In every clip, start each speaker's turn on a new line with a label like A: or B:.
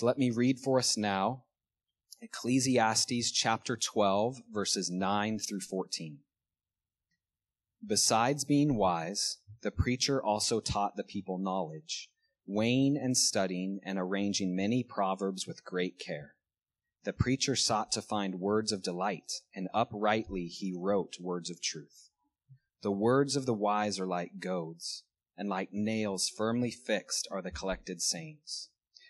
A: So let me read for us now Ecclesiastes chapter 12, verses 9 through 14. Besides being wise, the preacher also taught the people knowledge, weighing and studying and arranging many proverbs with great care. The preacher sought to find words of delight, and uprightly he wrote words of truth. The words of the wise are like goads, and like nails firmly fixed are the collected sayings.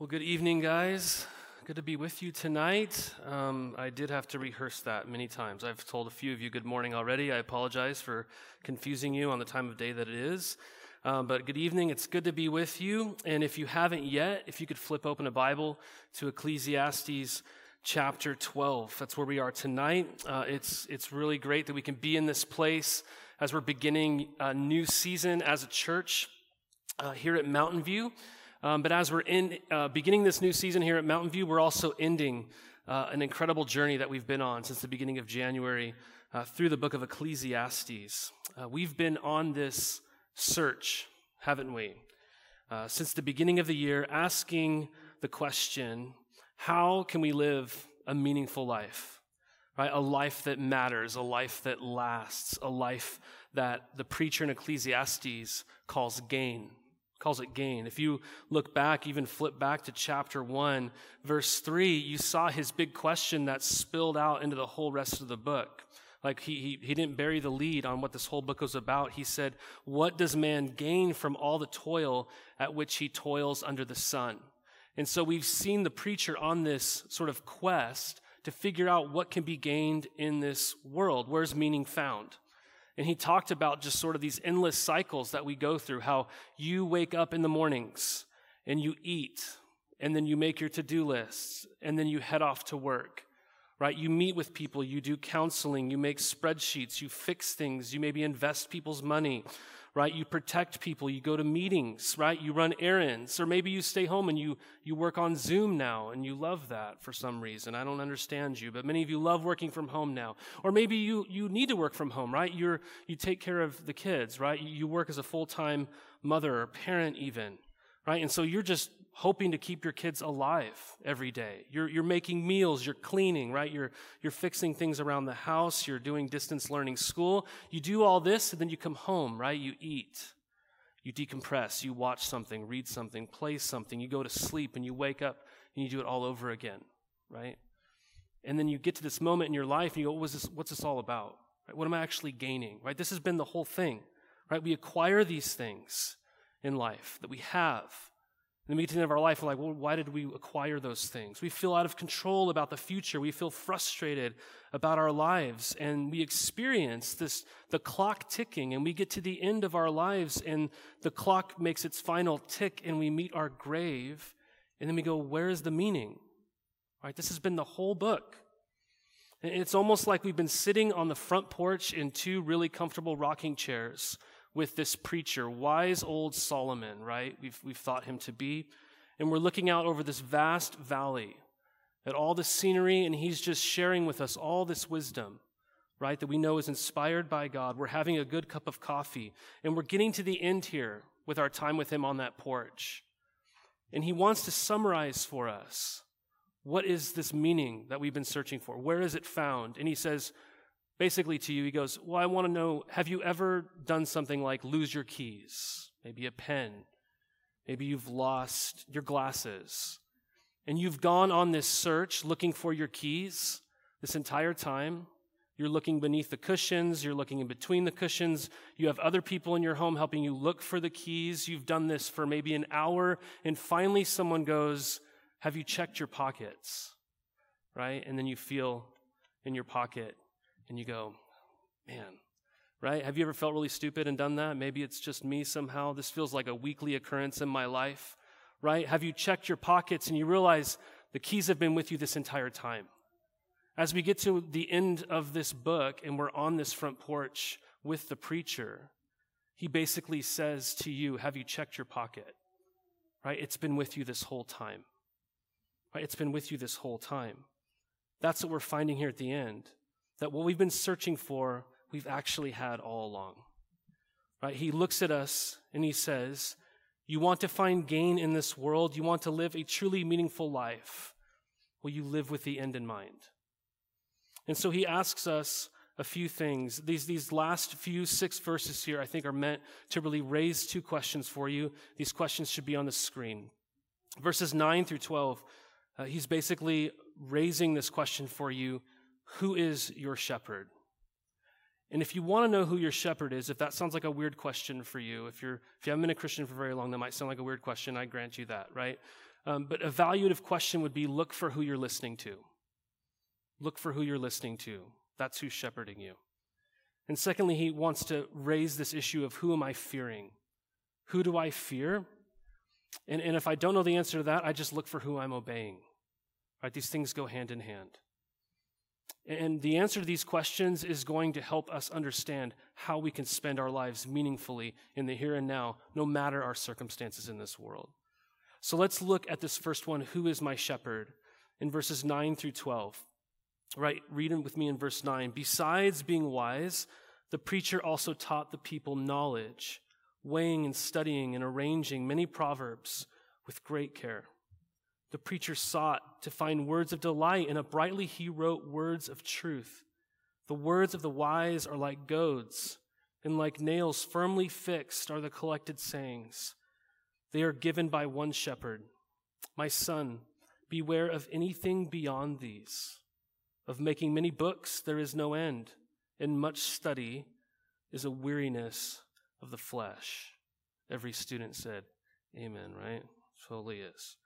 B: Well, good evening, guys. Good to be with you tonight. Um, I did have to rehearse that many times. I've told a few of you good morning already. I apologize for confusing you on the time of day that it is. Um, but good evening. It's good to be with you. And if you haven't yet, if you could flip open a Bible to Ecclesiastes chapter 12. That's where we are tonight. Uh, it's, it's really great that we can be in this place as we're beginning a new season as a church uh, here at Mountain View. Um, but as we're in uh, beginning this new season here at Mountain View, we're also ending uh, an incredible journey that we've been on since the beginning of January uh, through the book of Ecclesiastes. Uh, we've been on this search, haven't we? Uh, since the beginning of the year, asking the question how can we live a meaningful life? Right? A life that matters, a life that lasts, a life that the preacher in Ecclesiastes calls gain calls it gain. If you look back, even flip back to chapter 1, verse 3, you saw his big question that spilled out into the whole rest of the book. Like he, he, he didn't bury the lead on what this whole book was about. He said, What does man gain from all the toil at which he toils under the sun? And so we've seen the preacher on this sort of quest to figure out what can be gained in this world. Where's meaning found? And he talked about just sort of these endless cycles that we go through how you wake up in the mornings and you eat, and then you make your to do lists, and then you head off to work, right? You meet with people, you do counseling, you make spreadsheets, you fix things, you maybe invest people's money, right? You protect people, you go to meetings, right? You run errands, or maybe you stay home and you, you work on Zoom now and you love that for some reason. I don't understand you, but many of you love working from home now. Or maybe you, you need to work from home, right? You're, you take care of the kids, right? You work as a full-time mother or parent even, right? And so you're just hoping to keep your kids alive every day. You're, you're making meals, you're cleaning, right? You're, you're fixing things around the house, you're doing distance learning school. You do all this, and then you come home, right? You eat, you decompress, you watch something, read something, play something, you go to sleep, and you wake up and you do it all over again, right? And then you get to this moment in your life and you go, what this, what's this all about? Right? What am I actually gaining? Right? This has been the whole thing, right? We acquire these things in life that we have in the beginning of our life, we're like, well, why did we acquire those things? We feel out of control about the future. We feel frustrated about our lives. And we experience this, the clock ticking, and we get to the end of our lives, and the clock makes its final tick, and we meet our grave. And then we go, where is the meaning? Right? This has been the whole book. it's almost like we've been sitting on the front porch in two really comfortable rocking chairs with this preacher, wise old Solomon, right? We've, we've thought him to be. And we're looking out over this vast valley at all the scenery, and he's just sharing with us all this wisdom, right? That we know is inspired by God. We're having a good cup of coffee, and we're getting to the end here with our time with him on that porch. And he wants to summarize for us what is this meaning that we've been searching for? Where is it found? And he says, basically to you, he goes, Well, I want to know have you ever done something like lose your keys? Maybe a pen. Maybe you've lost your glasses. And you've gone on this search looking for your keys this entire time. You're looking beneath the cushions. You're looking in between the cushions. You have other people in your home helping you look for the keys. You've done this for maybe an hour. And finally, someone goes, Have you checked your pockets? Right? And then you feel in your pocket and you go, man, right? Have you ever felt really stupid and done that? Maybe it's just me somehow. This feels like a weekly occurrence in my life, right? Have you checked your pockets and you realize the keys have been with you this entire time? As we get to the end of this book and we're on this front porch with the preacher, he basically says to you, Have you checked your pocket? Right? It's been with you this whole time. Right? It's been with you this whole time. That's what we're finding here at the end. That what we've been searching for, we've actually had all along. Right? He looks at us and he says, You want to find gain in this world? You want to live a truly meaningful life? Will you live with the end in mind? And so he asks us a few things. These, these last few six verses here, I think, are meant to really raise two questions for you. These questions should be on the screen. Verses 9 through 12, uh, he's basically raising this question for you Who is your shepherd? And if you want to know who your shepherd is, if that sounds like a weird question for you, if you're if you haven't been a Christian for very long, that might sound like a weird question. I grant you that, right? Um, but a evaluative question would be: look for who you're listening to. Look for who you're listening to. That's who's shepherding you. And secondly, he wants to raise this issue of who am I fearing? Who do I fear? And, and if I don't know the answer to that, I just look for who I'm obeying. Right? These things go hand in hand. And the answer to these questions is going to help us understand how we can spend our lives meaningfully in the here and now, no matter our circumstances in this world. So let's look at this first one Who is my shepherd? in verses 9 through 12. Right, read it with me in verse 9. Besides being wise, the preacher also taught the people knowledge, weighing and studying and arranging many proverbs with great care. The preacher sought to find words of delight, and uprightly he wrote words of truth. The words of the wise are like goads, and like nails firmly fixed are the collected sayings. They are given by one shepherd. My son, beware of anything beyond these. Of making many books, there is no end, and much study is a weariness of the flesh. Every student said, Amen, right? Totally is.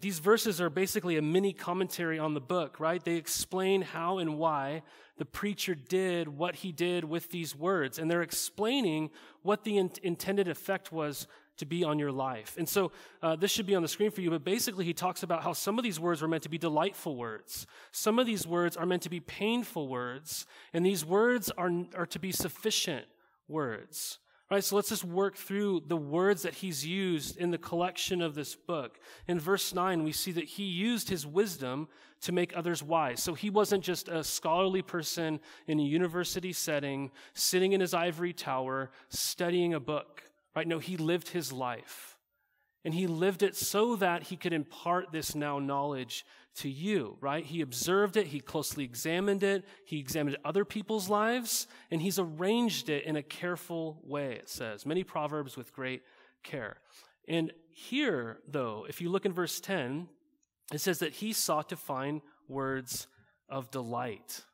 B: These verses are basically a mini commentary on the book, right? They explain how and why the preacher did what he did with these words, and they're explaining what the in- intended effect was to be on your life. And so uh, this should be on the screen for you, but basically he talks about how some of these words were meant to be delightful words. Some of these words are meant to be painful words, and these words are, are to be sufficient words. Right, so let's just work through the words that he's used in the collection of this book. In verse 9, we see that he used his wisdom to make others wise. So he wasn't just a scholarly person in a university setting, sitting in his ivory tower, studying a book. Right? No, he lived his life. And he lived it so that he could impart this now knowledge to you, right? He observed it, he closely examined it, he examined other people's lives, and he's arranged it in a careful way, it says. Many proverbs with great care. And here, though, if you look in verse 10, it says that he sought to find words of delight,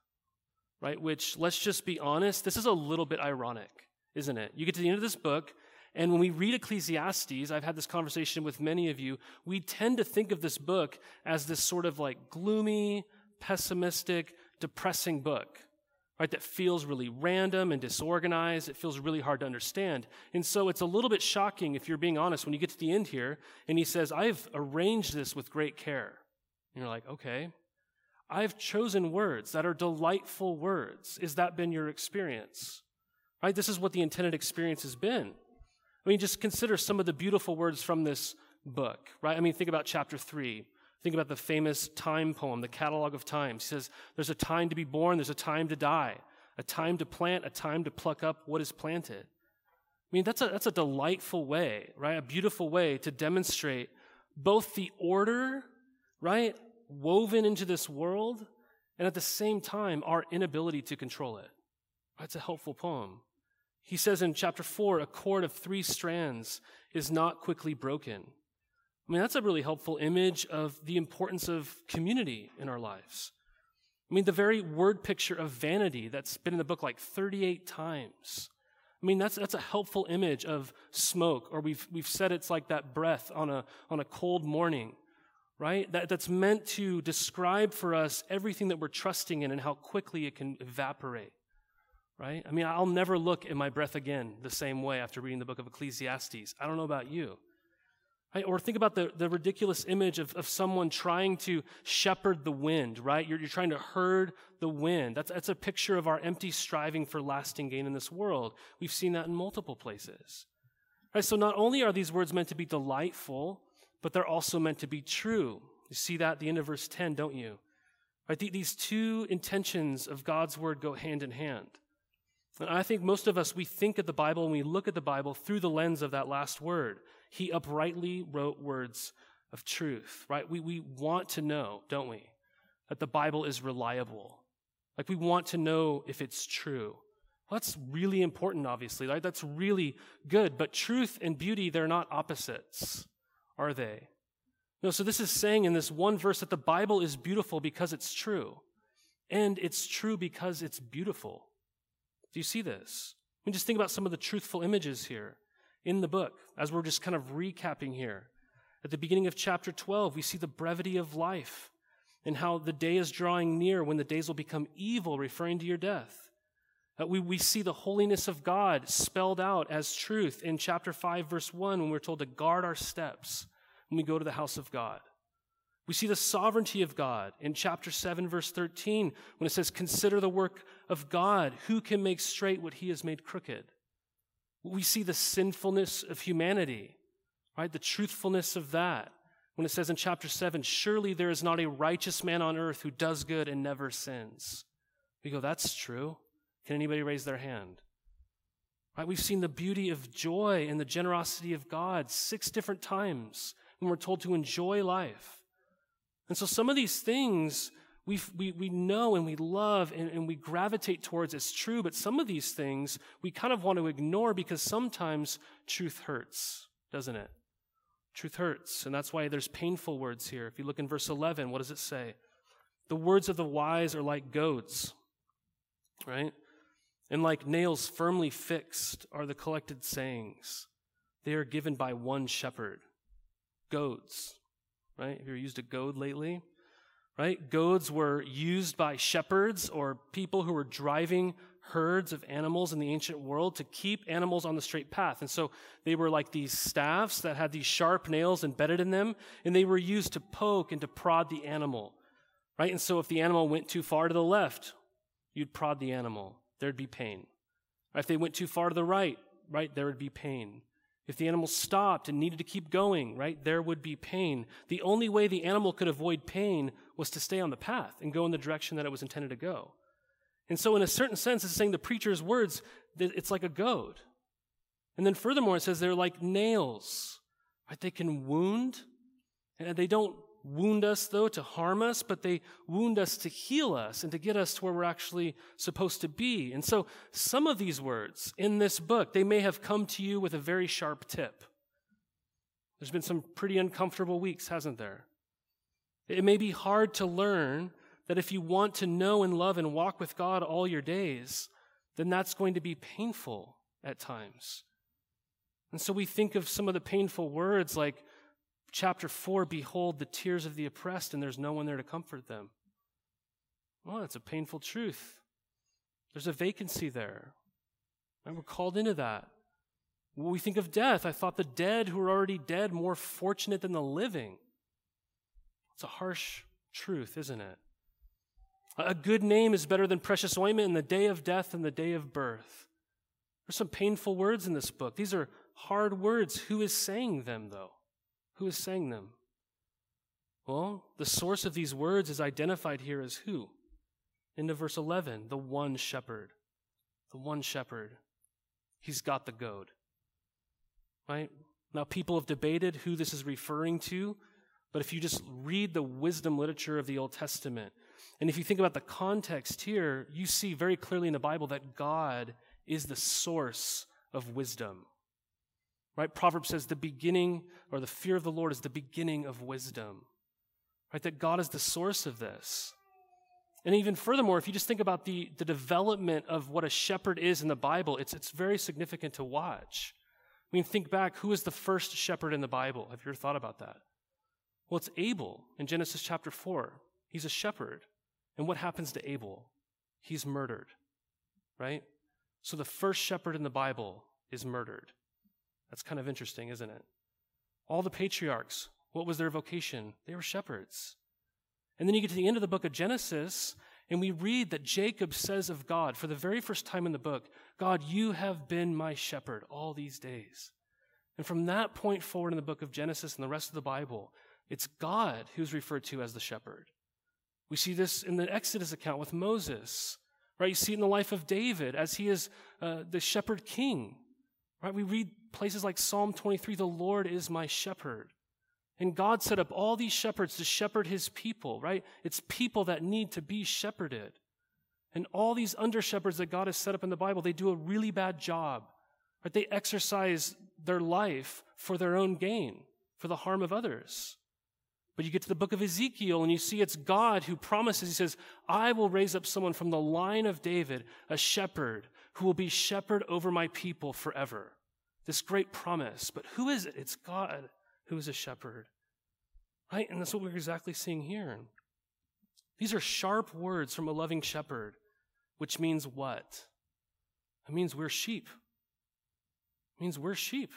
B: right? Which, let's just be honest, this is a little bit ironic, isn't it? You get to the end of this book, and when we read Ecclesiastes, I've had this conversation with many of you, we tend to think of this book as this sort of like gloomy, pessimistic, depressing book, right? That feels really random and disorganized. It feels really hard to understand. And so it's a little bit shocking, if you're being honest, when you get to the end here and he says, I've arranged this with great care. And you're like, okay. I've chosen words that are delightful words. Is that been your experience? Right? This is what the intended experience has been. I mean, just consider some of the beautiful words from this book, right? I mean, think about chapter 3. Think about the famous time poem, the Catalogue of Times. He says, There's a time to be born, there's a time to die, a time to plant, a time to pluck up what is planted. I mean, that's a, that's a delightful way, right? A beautiful way to demonstrate both the order, right, woven into this world, and at the same time, our inability to control it. That's a helpful poem. He says in chapter 4 a cord of three strands is not quickly broken. I mean, that's a really helpful image of the importance of community in our lives. I mean, the very word picture of vanity that's been in the book like 38 times. I mean, that's, that's a helpful image of smoke, or we've, we've said it's like that breath on a, on a cold morning, right? That, that's meant to describe for us everything that we're trusting in and how quickly it can evaporate right? I mean, I'll never look at my breath again the same way after reading the book of Ecclesiastes. I don't know about you. Right? Or think about the, the ridiculous image of, of someone trying to shepherd the wind, right? You're, you're trying to herd the wind. That's, that's a picture of our empty striving for lasting gain in this world. We've seen that in multiple places. Right? So not only are these words meant to be delightful, but they're also meant to be true. You see that at the end of verse 10, don't you? Right? These two intentions of God's word go hand in hand. And I think most of us, we think of the Bible and we look at the Bible through the lens of that last word. He uprightly wrote words of truth, right? We, we want to know, don't we, that the Bible is reliable. Like we want to know if it's true. Well, that's really important, obviously. Right? That's really good. But truth and beauty, they're not opposites, are they? No, so this is saying in this one verse that the Bible is beautiful because it's true. And it's true because it's beautiful. Do you see this? I mean, just think about some of the truthful images here in the book as we're just kind of recapping here. At the beginning of chapter 12, we see the brevity of life and how the day is drawing near when the days will become evil, referring to your death. Uh, we, we see the holiness of God spelled out as truth in chapter 5, verse 1, when we're told to guard our steps when we go to the house of God. We see the sovereignty of God in chapter 7, verse 13, when it says, Consider the work of God. Who can make straight what he has made crooked? We see the sinfulness of humanity, right? The truthfulness of that. When it says in chapter 7, Surely there is not a righteous man on earth who does good and never sins. We go, That's true. Can anybody raise their hand? Right? We've seen the beauty of joy and the generosity of God six different times when we're told to enjoy life. And so some of these things we, we, we know and we love and, and we gravitate towards as true, but some of these things we kind of want to ignore because sometimes truth hurts, doesn't it? Truth hurts. And that's why there's painful words here. If you look in verse 11, what does it say? The words of the wise are like goads, right? And like nails firmly fixed are the collected sayings. They are given by one shepherd goads, right? Have you used a goad lately? Right? Goads were used by shepherds or people who were driving herds of animals in the ancient world to keep animals on the straight path. And so they were like these staffs that had these sharp nails embedded in them, and they were used to poke and to prod the animal. Right? And so if the animal went too far to the left, you'd prod the animal. There'd be pain. If they went too far to the right, right, there would be pain. If the animal stopped and needed to keep going, right, there would be pain. The only way the animal could avoid pain was to stay on the path and go in the direction that it was intended to go. And so, in a certain sense, it's saying the preacher's words, it's like a goad. And then furthermore, it says they're like nails, right? They can wound, and they don't wound us, though, to harm us, but they wound us to heal us and to get us to where we're actually supposed to be. And so some of these words in this book, they may have come to you with a very sharp tip. There's been some pretty uncomfortable weeks, hasn't there? It may be hard to learn that if you want to know and love and walk with God all your days, then that's going to be painful at times. And so we think of some of the painful words like chapter 4 Behold the tears of the oppressed, and there's no one there to comfort them. Well, that's a painful truth. There's a vacancy there. And we're called into that. When we think of death, I thought the dead who are already dead more fortunate than the living. It's a harsh truth, isn't it? A good name is better than precious ointment in the day of death and the day of birth. There's some painful words in this book. These are hard words. Who is saying them, though? Who is saying them? Well, the source of these words is identified here as who? Into verse 11, the one shepherd. The one shepherd. He's got the goad. Right? Now, people have debated who this is referring to, but if you just read the wisdom literature of the Old Testament, and if you think about the context here, you see very clearly in the Bible that God is the source of wisdom. Right? Proverbs says the beginning or the fear of the Lord is the beginning of wisdom. Right? That God is the source of this. And even furthermore, if you just think about the, the development of what a shepherd is in the Bible, it's, it's very significant to watch. I mean, think back who is the first shepherd in the Bible? Have you ever thought about that? Well, it's Abel in Genesis chapter 4. He's a shepherd. And what happens to Abel? He's murdered, right? So the first shepherd in the Bible is murdered. That's kind of interesting, isn't it? All the patriarchs, what was their vocation? They were shepherds. And then you get to the end of the book of Genesis, and we read that Jacob says of God, for the very first time in the book, God, you have been my shepherd all these days. And from that point forward in the book of Genesis and the rest of the Bible, it's God who's referred to as the shepherd. We see this in the Exodus account with Moses, right? You see it in the life of David as he is uh, the shepherd king, right? We read places like Psalm 23, the Lord is my shepherd. And God set up all these shepherds to shepherd his people, right? It's people that need to be shepherded. And all these under shepherds that God has set up in the Bible, they do a really bad job. Right? They exercise their life for their own gain, for the harm of others. But you get to the book of Ezekiel and you see it's God who promises, He says, I will raise up someone from the line of David, a shepherd, who will be shepherd over my people forever. This great promise. But who is it? It's God who is a shepherd. Right? And that's what we're exactly seeing here. These are sharp words from a loving shepherd, which means what? It means we're sheep. It means we're sheep.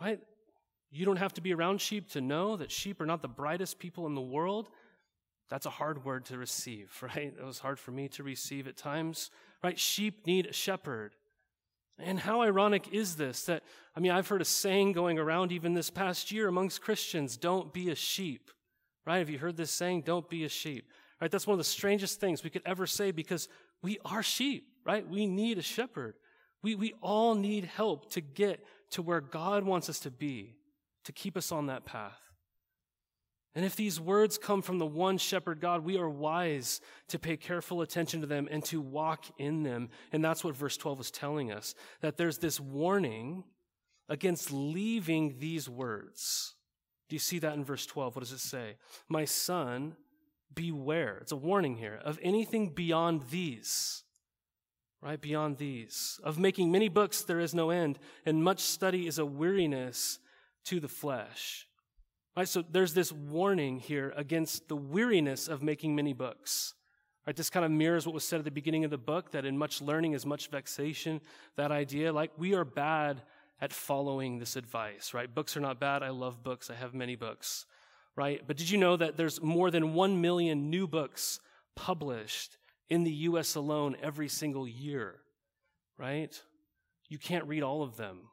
B: Right? You don't have to be around sheep to know that sheep are not the brightest people in the world. That's a hard word to receive, right? It was hard for me to receive at times, right? Sheep need a shepherd. And how ironic is this that, I mean, I've heard a saying going around even this past year amongst Christians don't be a sheep, right? Have you heard this saying? Don't be a sheep, right? That's one of the strangest things we could ever say because we are sheep, right? We need a shepherd. We, we all need help to get to where God wants us to be, to keep us on that path. And if these words come from the one shepherd God, we are wise to pay careful attention to them and to walk in them. And that's what verse 12 is telling us that there's this warning against leaving these words. Do you see that in verse 12? What does it say? My son, beware. It's a warning here of anything beyond these. Right? Beyond these. Of making many books, there is no end, and much study is a weariness to the flesh. Right, so there's this warning here against the weariness of making many books. Right, this kind of mirrors what was said at the beginning of the book that in much learning is much vexation. That idea, like we are bad at following this advice, right? Books are not bad. I love books. I have many books, right? But did you know that there's more than 1 million new books published in the US alone every single year, right? You can't read all of them.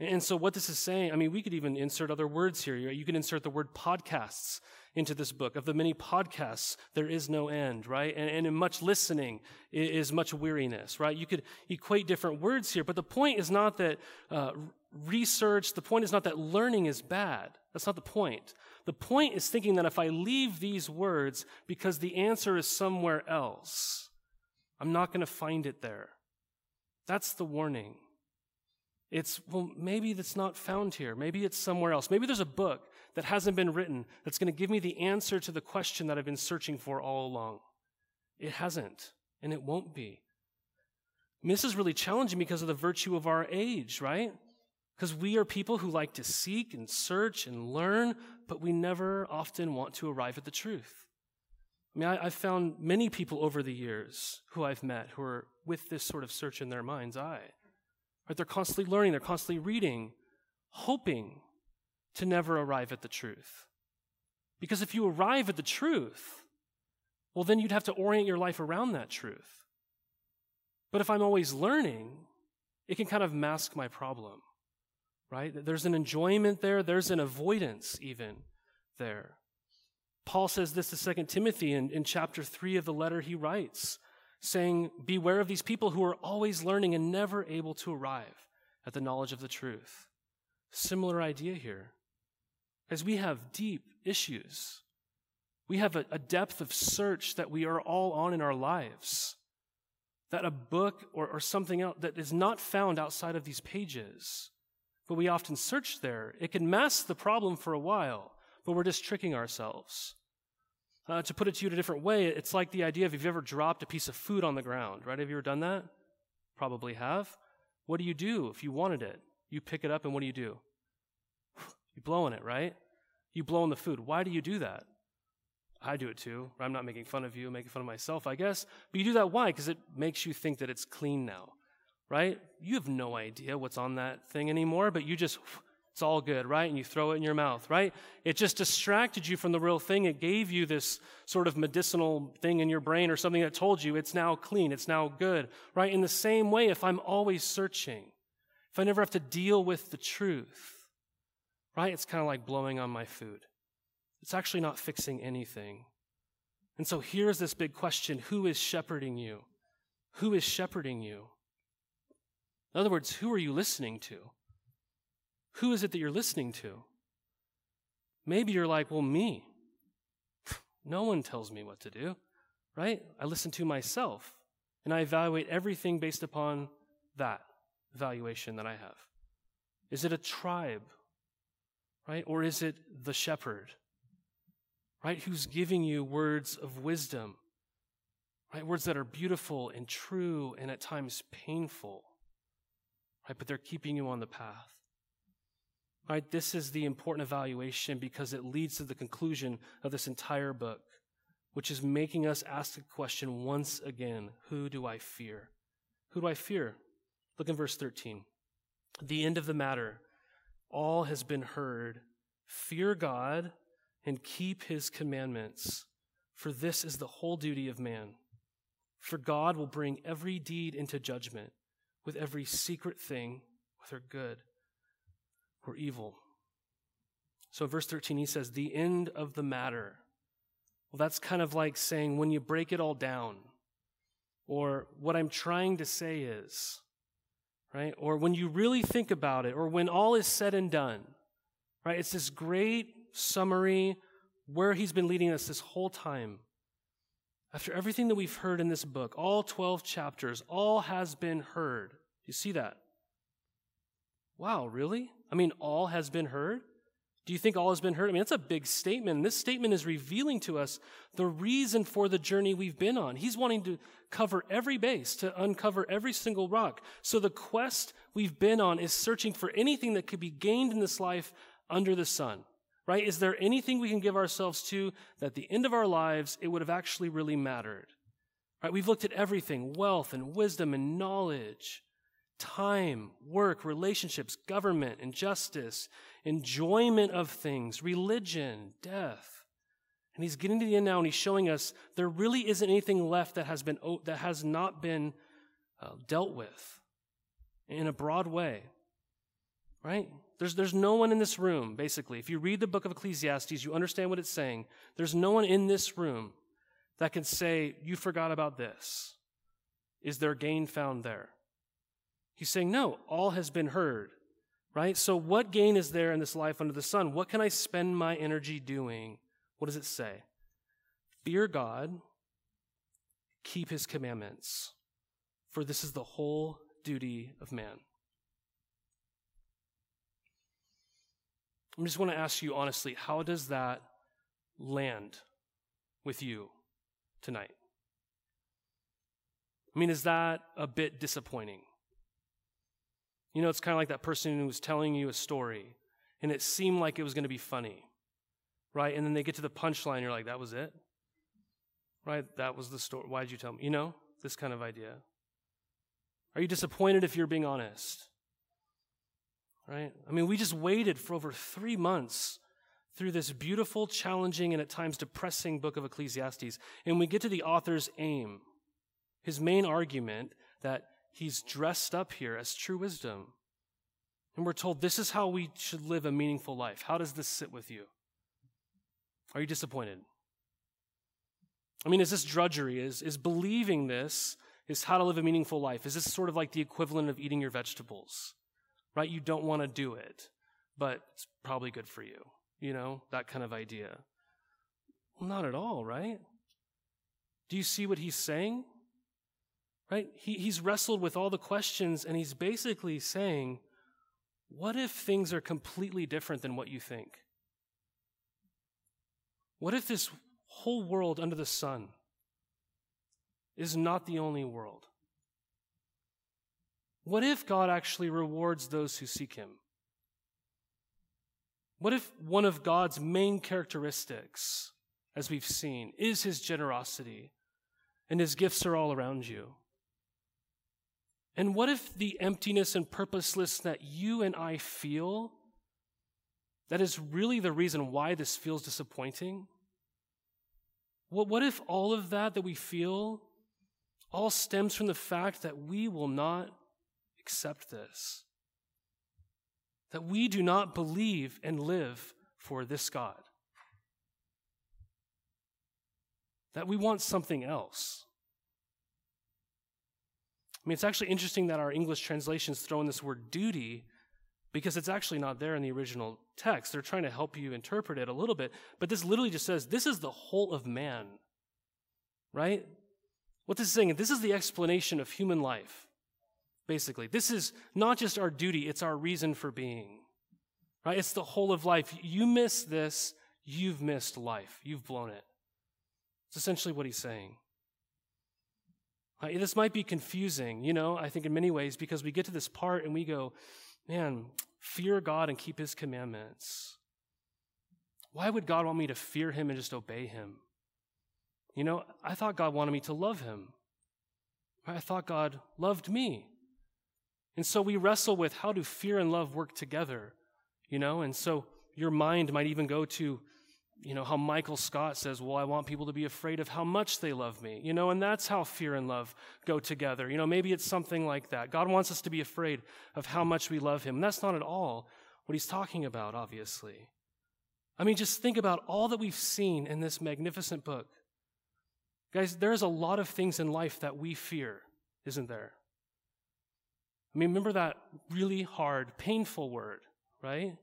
B: And so, what this is saying, I mean, we could even insert other words here. You can insert the word podcasts into this book. Of the many podcasts, there is no end, right? And, and in much listening is much weariness, right? You could equate different words here, but the point is not that uh, research, the point is not that learning is bad. That's not the point. The point is thinking that if I leave these words because the answer is somewhere else, I'm not going to find it there. That's the warning. It's, well, maybe that's not found here. Maybe it's somewhere else. Maybe there's a book that hasn't been written that's going to give me the answer to the question that I've been searching for all along. It hasn't, and it won't be. Mean, this is really challenging because of the virtue of our age, right? Because we are people who like to seek and search and learn, but we never often want to arrive at the truth. I mean, I, have found many people over the years who I've met who are with this sort of search in their mind's eye. Right? They're constantly learning, they're constantly reading, hoping to never arrive at the truth. Because if you arrive at the truth, well, then you'd have to orient your life around that truth. But if I'm always learning, it can kind of mask my problem, right? There's an enjoyment there, there's an avoidance even there. Paul says this to 2 Timothy in, in chapter 3 of the letter he writes saying, Beware of these people who are always learning and never able to arrive at the knowledge of the truth. Similar idea here. As we have deep issues, we have a, a depth of search that we are all on in our lives. That a book or, or something else that is not found outside of these pages, but we often search there, it can mask the problem for a while, but we're just tricking ourselves. Uh, to put it to you in a different way, it's like the idea of if you've ever dropped a piece of food on the ground, right? Have you ever done that? Probably have. What do you do if you wanted it? You pick it up and what do you do? You blow on it, right? You blow on the food. Why do you do that? I do it too. I'm not making fun of you, I'm making fun of myself, I guess. But you do that why? Because it makes you think that it's clean now, right? You have no idea what's on that thing anymore, but you just It's all good, right? And you throw it in your mouth, right? It just distracted you from the real thing. It gave you this sort of medicinal thing in your brain or something that told you it's now clean, it's now good, right? In the same way, if I'm always searching, if I never have to deal with the truth, right? It's kind of like blowing on my food. It's actually not fixing anything. And so here's this big question Who is shepherding you? Who is shepherding you? In other words, who are you listening to? Who is it that you're listening to? Maybe you're like, well, me. No one tells me what to do, right? I listen to myself and I evaluate everything based upon that evaluation that I have. Is it a tribe, right? Or is it the shepherd, right? Who's giving you words of wisdom, right? Words that are beautiful and true and at times painful, right? But they're keeping you on the path. This is the important evaluation because it leads to the conclusion of this entire book, which is making us ask the question once again Who do I fear? Who do I fear? Look in verse 13. The end of the matter, all has been heard. Fear God and keep his commandments, for this is the whole duty of man. For God will bring every deed into judgment with every secret thing, whether good or evil. So, verse 13, he says, the end of the matter. Well, that's kind of like saying when you break it all down, or what I'm trying to say is, right? Or when you really think about it, or when all is said and done, right? It's this great summary where he's been leading us this whole time. After everything that we've heard in this book, all 12 chapters, all has been heard. You see that? Wow, really? I mean, all has been heard? Do you think all has been heard? I mean, that's a big statement. This statement is revealing to us the reason for the journey we've been on. He's wanting to cover every base, to uncover every single rock. So the quest we've been on is searching for anything that could be gained in this life under the sun. Right? Is there anything we can give ourselves to that at the end of our lives it would have actually really mattered? Right? We've looked at everything, wealth and wisdom and knowledge time, work, relationships, government, injustice, enjoyment of things, religion, death. And he's getting to the end now and he's showing us there really isn't anything left that has, been, that has not been uh, dealt with in a broad way. Right? There's, there's no one in this room, basically. If you read the book of Ecclesiastes, you understand what it's saying. There's no one in this room that can say, You forgot about this. Is there gain found there? He's saying, no, all has been heard, right? So, what gain is there in this life under the sun? What can I spend my energy doing? What does it say? Fear God, keep his commandments, for this is the whole duty of man. I just want to ask you honestly, how does that land with you tonight? I mean, is that a bit disappointing? You know, it's kind of like that person who was telling you a story and it seemed like it was going to be funny, right? And then they get to the punchline, you're like, that was it? Right? That was the story. Why'd you tell me? You know, this kind of idea. Are you disappointed if you're being honest? Right? I mean, we just waited for over three months through this beautiful, challenging, and at times depressing book of Ecclesiastes. And we get to the author's aim, his main argument that he's dressed up here as true wisdom. And we're told this is how we should live a meaningful life. How does this sit with you? Are you disappointed? I mean, is this drudgery? Is, is believing this is how to live a meaningful life? Is this sort of like the equivalent of eating your vegetables? Right? You don't want to do it, but it's probably good for you. You know, that kind of idea. Well, not at all, right? Do you see what he's saying? Right? He, he's wrestled with all the questions and he's basically saying, what if things are completely different than what you think? What if this whole world under the sun is not the only world? What if God actually rewards those who seek Him? What if one of God's main characteristics, as we've seen, is His generosity and His gifts are all around you? And what if the emptiness and purposelessness that you and I feel that is really the reason why this feels disappointing? What, what if all of that that we feel all stems from the fact that we will not accept this? That we do not believe and live for this God? That we want something else? I mean, it's actually interesting that our English translations throw in this word duty because it's actually not there in the original text. They're trying to help you interpret it a little bit, but this literally just says this is the whole of man, right? What this is saying, this is the explanation of human life, basically. This is not just our duty, it's our reason for being, right? It's the whole of life. You miss this, you've missed life, you've blown it. It's essentially what he's saying. Uh, this might be confusing, you know, I think in many ways, because we get to this part and we go, man, fear God and keep his commandments. Why would God want me to fear him and just obey him? You know, I thought God wanted me to love him. I thought God loved me. And so we wrestle with how do fear and love work together, you know? And so your mind might even go to, you know, how Michael Scott says, well, I want people to be afraid of how much they love me, you know, and that's how fear and love go together. You know, maybe it's something like that. God wants us to be afraid of how much we love him. And that's not at all what he's talking about, obviously. I mean, just think about all that we've seen in this magnificent book. Guys, there's a lot of things in life that we fear, isn't there? I mean, remember that really hard, painful word, right?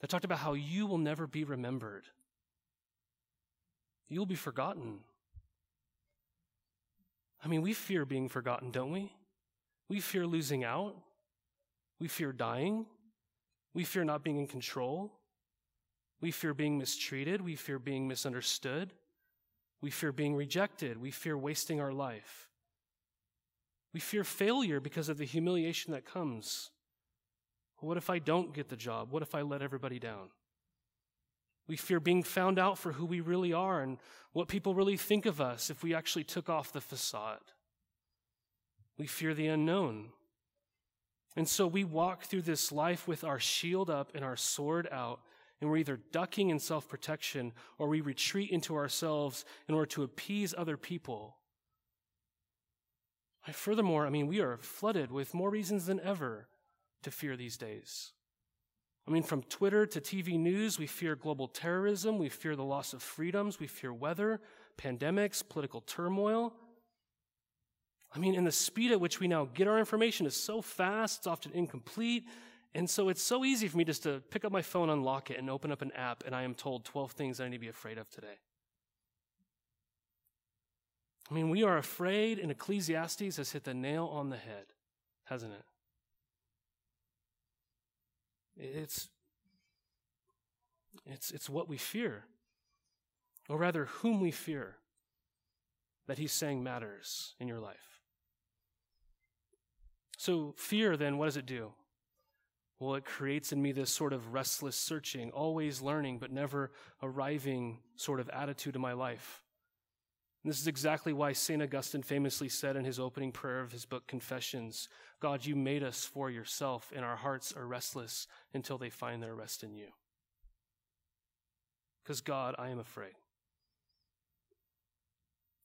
B: That talked about how you will never be remembered. You'll be forgotten. I mean, we fear being forgotten, don't we? We fear losing out. We fear dying. We fear not being in control. We fear being mistreated. We fear being misunderstood. We fear being rejected. We fear wasting our life. We fear failure because of the humiliation that comes. What if I don't get the job? What if I let everybody down? We fear being found out for who we really are and what people really think of us if we actually took off the facade. We fear the unknown. And so we walk through this life with our shield up and our sword out, and we're either ducking in self protection or we retreat into ourselves in order to appease other people. Furthermore, I mean, we are flooded with more reasons than ever to fear these days. I mean, from Twitter to TV news, we fear global terrorism, we fear the loss of freedoms, we fear weather, pandemics, political turmoil. I mean, and the speed at which we now get our information is so fast, it's often incomplete. And so it's so easy for me just to pick up my phone, unlock it, and open up an app, and I am told 12 things I need to be afraid of today. I mean, we are afraid, and Ecclesiastes has hit the nail on the head, hasn't it? It's, it's, it's what we fear, or rather, whom we fear, that he's saying matters in your life. So, fear, then, what does it do? Well, it creates in me this sort of restless searching, always learning, but never arriving sort of attitude in my life. And this is exactly why St. Augustine famously said in his opening prayer of his book, Confessions God, you made us for yourself, and our hearts are restless until they find their rest in you. Because, God, I am afraid.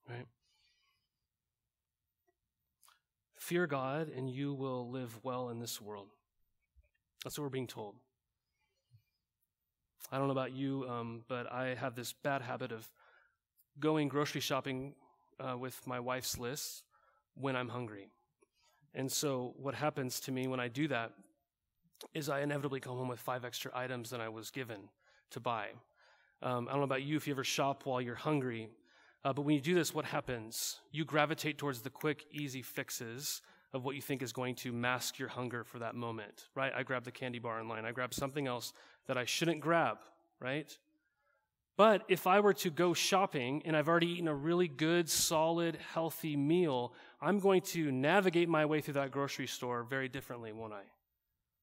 B: Right? Fear God, and you will live well in this world. That's what we're being told. I don't know about you, um, but I have this bad habit of going grocery shopping uh, with my wife's list when I'm hungry. And so, what happens to me when I do that is I inevitably come home with five extra items than I was given to buy. Um, I don't know about you if you ever shop while you're hungry, uh, but when you do this, what happens? You gravitate towards the quick, easy fixes of what you think is going to mask your hunger for that moment, right? I grab the candy bar in line. I grab something else that I shouldn't grab, right? But if I were to go shopping and I've already eaten a really good, solid, healthy meal, I'm going to navigate my way through that grocery store very differently, won't I?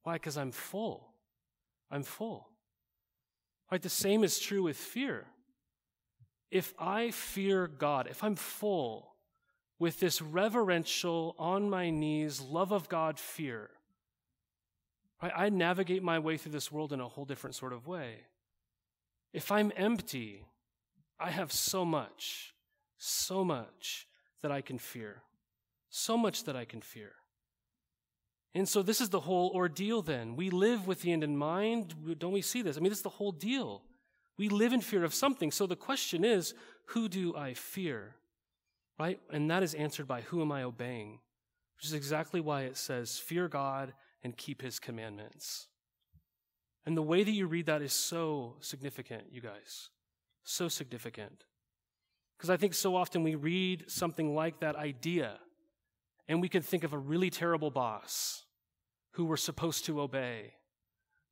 B: Why? Because I'm full. I'm full. Right? The same is true with fear. If I fear God, if I'm full with this reverential, on my knees, love of God fear, Right? I navigate my way through this world in a whole different sort of way. If I'm empty, I have so much, so much that I can fear. So much that I can fear. And so this is the whole ordeal then. We live with the end in mind. Don't we see this? I mean, this is the whole deal. We live in fear of something. So the question is, who do I fear? Right? And that is answered by who am I obeying? Which is exactly why it says, fear God and keep his commandments. And the way that you read that is so significant, you guys. So significant. Because I think so often we read something like that idea and we can think of a really terrible boss who we're supposed to obey.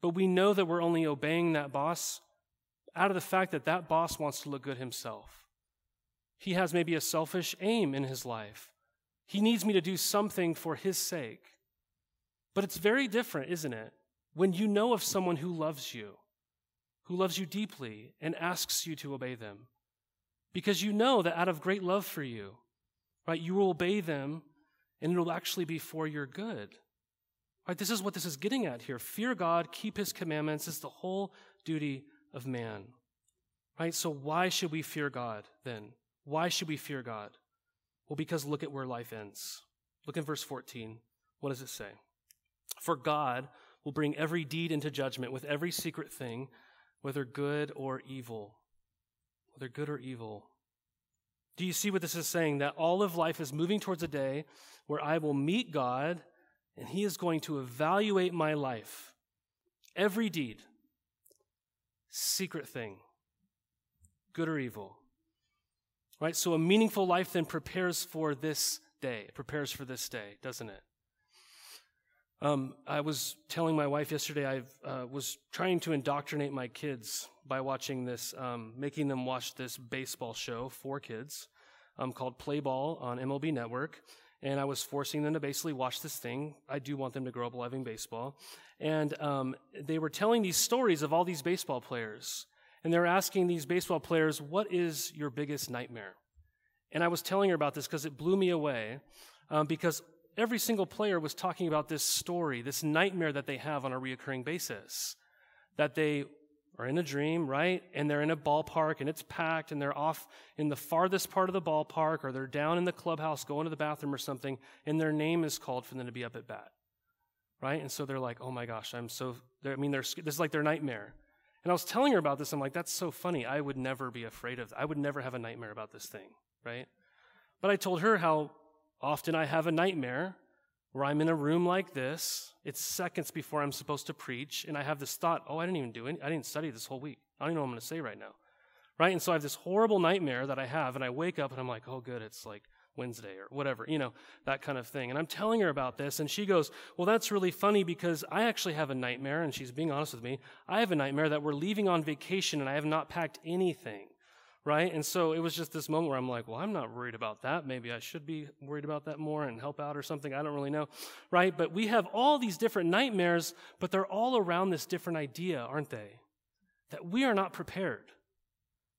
B: But we know that we're only obeying that boss out of the fact that that boss wants to look good himself. He has maybe a selfish aim in his life. He needs me to do something for his sake. But it's very different, isn't it? When you know of someone who loves you, who loves you deeply and asks you to obey them. Because you know that out of great love for you, right, you will obey them and it'll actually be for your good. Right? This is what this is getting at here. Fear God, keep his commandments is the whole duty of man. Right? So why should we fear God then? Why should we fear God? Well, because look at where life ends. Look in verse 14. What does it say? For God will bring every deed into judgment with every secret thing, whether good or evil. Whether good or evil. Do you see what this is saying? That all of life is moving towards a day where I will meet God and He is going to evaluate my life. Every deed, secret thing, good or evil. Right? So a meaningful life then prepares for this day. It prepares for this day, doesn't it? Um, I was telling my wife yesterday I uh, was trying to indoctrinate my kids by watching this, um, making them watch this baseball show for kids um, called Play Ball on MLB Network. And I was forcing them to basically watch this thing. I do want them to grow up loving baseball. And um, they were telling these stories of all these baseball players. And they were asking these baseball players, What is your biggest nightmare? And I was telling her about this because it blew me away. Um, because every single player was talking about this story, this nightmare that they have on a reoccurring basis. That they are in a dream, right? And they're in a ballpark and it's packed and they're off in the farthest part of the ballpark or they're down in the clubhouse going to the bathroom or something and their name is called for them to be up at bat. Right? And so they're like, oh my gosh, I'm so, I mean, they're, this is like their nightmare. And I was telling her about this. I'm like, that's so funny. I would never be afraid of, I would never have a nightmare about this thing, right? But I told her how often I have a nightmare where I'm in a room like this. It's seconds before I'm supposed to preach, and I have this thought, oh, I didn't even do it. I didn't study this whole week. I don't even know what I'm going to say right now. Right? And so I have this horrible nightmare that I have, and I wake up and I'm like, oh, good, it's like Wednesday or whatever, you know, that kind of thing. And I'm telling her about this, and she goes, Well, that's really funny because I actually have a nightmare, and she's being honest with me. I have a nightmare that we're leaving on vacation and I have not packed anything right? And so it was just this moment where I'm like, well, I'm not worried about that. Maybe I should be worried about that more and help out or something. I don't really know, right? But we have all these different nightmares, but they're all around this different idea, aren't they? That we are not prepared.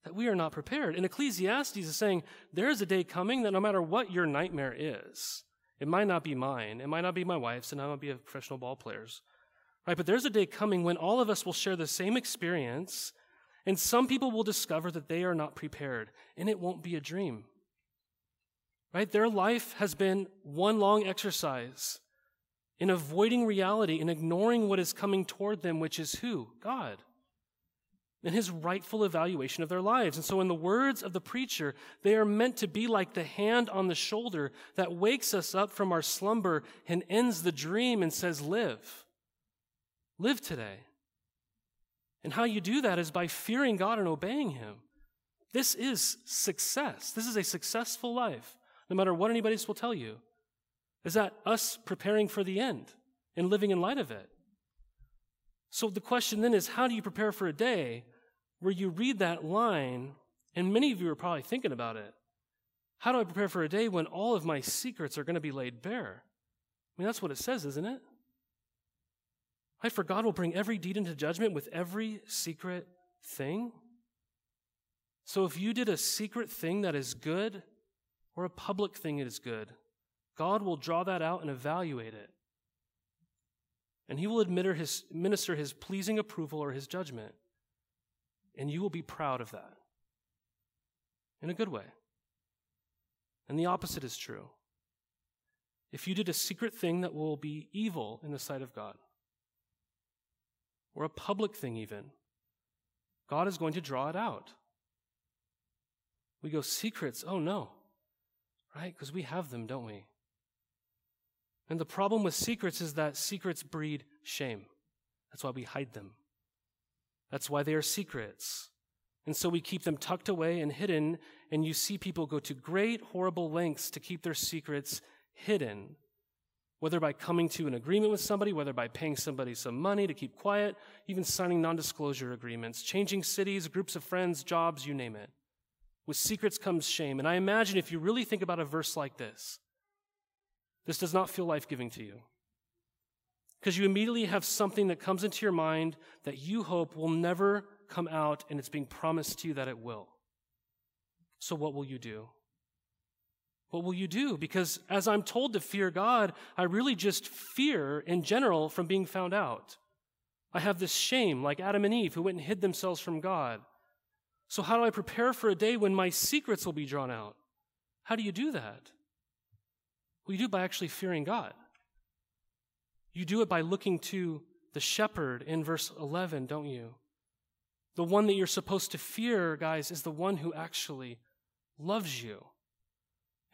B: That we are not prepared. And Ecclesiastes is saying there is a day coming that no matter what your nightmare is, it might not be mine, it might not be my wife's, and I might be a professional ball player's, right? But there's a day coming when all of us will share the same experience and some people will discover that they are not prepared, and it won't be a dream. Right? Their life has been one long exercise in avoiding reality and ignoring what is coming toward them, which is who? God. And his rightful evaluation of their lives. And so, in the words of the preacher, they are meant to be like the hand on the shoulder that wakes us up from our slumber and ends the dream and says, Live. Live today. And how you do that is by fearing God and obeying Him. This is success. This is a successful life, no matter what anybody else will tell you. Is that us preparing for the end and living in light of it? So the question then is how do you prepare for a day where you read that line, and many of you are probably thinking about it. How do I prepare for a day when all of my secrets are going to be laid bare? I mean, that's what it says, isn't it? Right? For God will bring every deed into judgment with every secret thing. So if you did a secret thing that is good or a public thing that is good, God will draw that out and evaluate it. and he will administer his, minister his pleasing approval or his judgment. And you will be proud of that in a good way. And the opposite is true. If you did a secret thing that will be evil in the sight of God, or a public thing even, God is going to draw it out. We go, secrets? Oh no. Right? Because we have them, don't we? And the problem with secrets is that secrets breed shame. That's why we hide them. That's why they are secrets. And so we keep them tucked away and hidden, and you see people go to great, horrible lengths to keep their secrets hidden. Whether by coming to an agreement with somebody, whether by paying somebody some money to keep quiet, even signing non disclosure agreements, changing cities, groups of friends, jobs, you name it. With secrets comes shame. And I imagine if you really think about a verse like this, this does not feel life giving to you. Because you immediately have something that comes into your mind that you hope will never come out, and it's being promised to you that it will. So, what will you do? What will you do? Because as I'm told to fear God, I really just fear in general from being found out. I have this shame, like Adam and Eve, who went and hid themselves from God. So, how do I prepare for a day when my secrets will be drawn out? How do you do that? Well, you do it by actually fearing God. You do it by looking to the shepherd in verse 11, don't you? The one that you're supposed to fear, guys, is the one who actually loves you.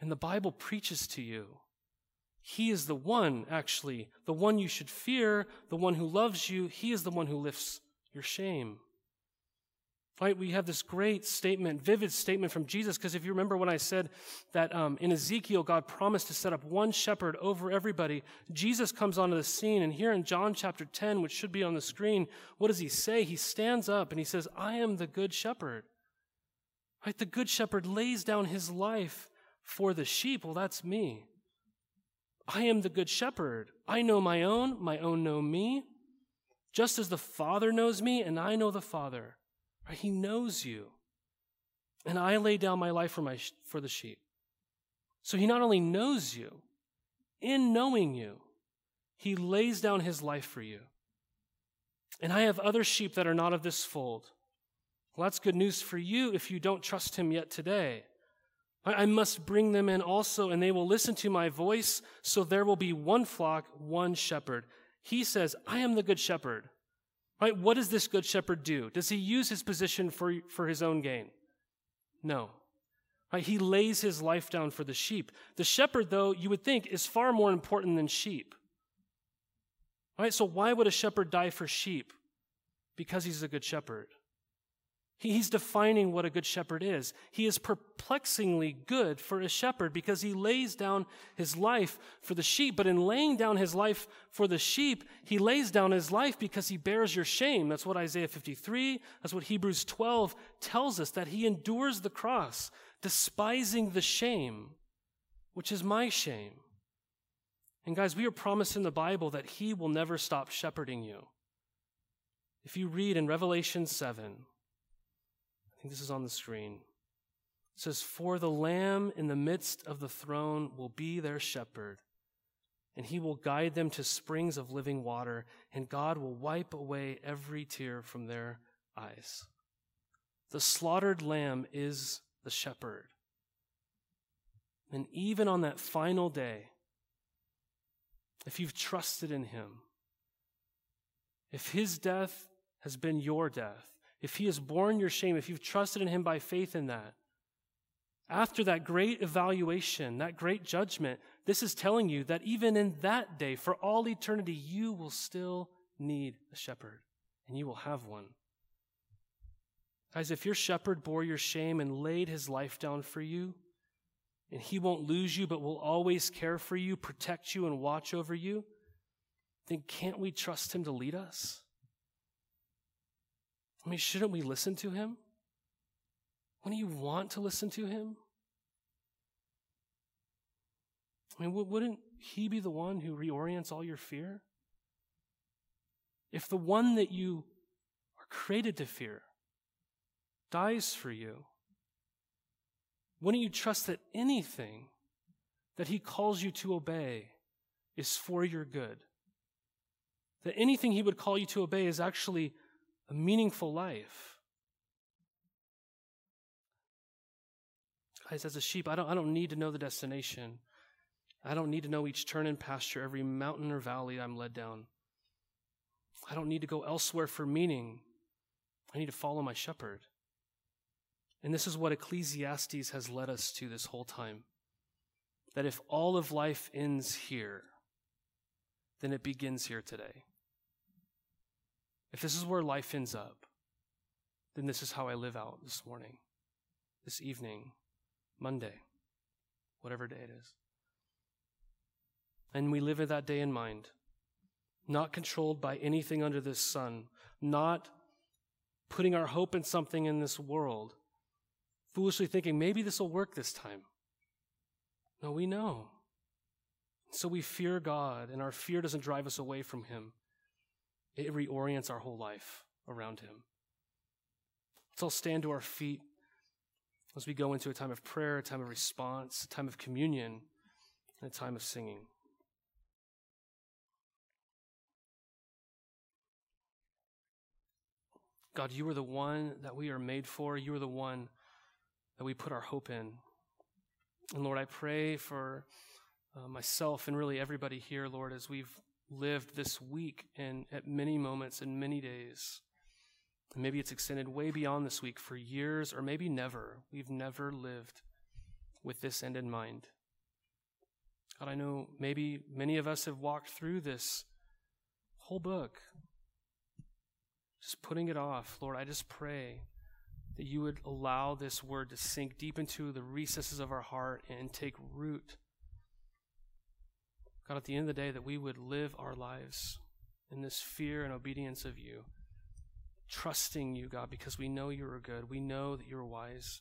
B: And the Bible preaches to you. He is the one, actually, the one you should fear, the one who loves you. He is the one who lifts your shame. Right? We have this great statement, vivid statement from Jesus, because if you remember when I said that um, in Ezekiel, God promised to set up one shepherd over everybody, Jesus comes onto the scene. And here in John chapter 10, which should be on the screen, what does he say? He stands up and he says, I am the good shepherd. Right? The good shepherd lays down his life for the sheep. Well, that's me. I am the good shepherd. I know my own, my own know me, just as the Father knows me, and I know the Father. He knows you. And I lay down my life for, my, for the sheep. So he not only knows you, in knowing you, he lays down his life for you. And I have other sheep that are not of this fold. Well, that's good news for you if you don't trust him yet today. I must bring them in also, and they will listen to my voice, so there will be one flock, one shepherd. He says, I am the good shepherd. Right? What does this good shepherd do? Does he use his position for, for his own gain? No. Right? He lays his life down for the sheep. The shepherd, though, you would think is far more important than sheep. Right? So why would a shepherd die for sheep? Because he's a good shepherd. He's defining what a good shepherd is. He is perplexingly good for a shepherd because he lays down his life for the sheep. But in laying down his life for the sheep, he lays down his life because he bears your shame. That's what Isaiah 53, that's what Hebrews 12 tells us, that he endures the cross, despising the shame, which is my shame. And guys, we are promised in the Bible that he will never stop shepherding you. If you read in Revelation 7, think this is on the screen. It says, For the Lamb in the midst of the throne will be their shepherd, and he will guide them to springs of living water, and God will wipe away every tear from their eyes. The slaughtered lamb is the shepherd. And even on that final day, if you've trusted in him, if his death has been your death, if he has borne your shame, if you've trusted in him by faith in that, after that great evaluation, that great judgment, this is telling you that even in that day, for all eternity, you will still need a shepherd, and you will have one. Guys, if your shepherd bore your shame and laid his life down for you, and he won't lose you, but will always care for you, protect you, and watch over you, then can't we trust him to lead us? I mean, shouldn't we listen to him? Wouldn't you want to listen to him? I mean, wouldn't he be the one who reorients all your fear? If the one that you are created to fear dies for you, wouldn't you trust that anything that he calls you to obey is for your good? that anything He would call you to obey is actually a meaningful life. Guys, as a sheep, I don't, I don't need to know the destination. I don't need to know each turn and pasture, every mountain or valley I'm led down. I don't need to go elsewhere for meaning. I need to follow my shepherd. And this is what Ecclesiastes has led us to this whole time. That if all of life ends here, then it begins here today. If this is where life ends up, then this is how I live out this morning, this evening, Monday, whatever day it is. And we live with that day in mind, not controlled by anything under this sun, not putting our hope in something in this world, foolishly thinking maybe this will work this time. No, we know. So we fear God, and our fear doesn't drive us away from Him. It reorients our whole life around Him. Let's all stand to our feet as we go into a time of prayer, a time of response, a time of communion, and a time of singing. God, you are the one that we are made for. You are the one that we put our hope in. And Lord, I pray for uh, myself and really everybody here, Lord, as we've lived this week and at many moments and many days. And maybe it's extended way beyond this week for years or maybe never. We've never lived with this end in mind. God, I know maybe many of us have walked through this whole book, just putting it off. Lord, I just pray that you would allow this word to sink deep into the recesses of our heart and take root. God, at the end of the day, that we would live our lives in this fear and obedience of you, trusting you, God, because we know you are good. We know that you're wise.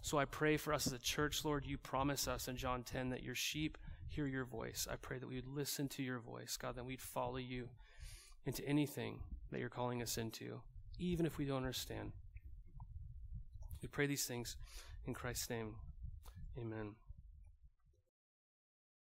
B: So I pray for us as a church, Lord, you promise us in John 10 that your sheep hear your voice. I pray that we would listen to your voice, God, that we'd follow you into anything that you're calling us into, even if we don't understand. We pray these things in Christ's name. Amen.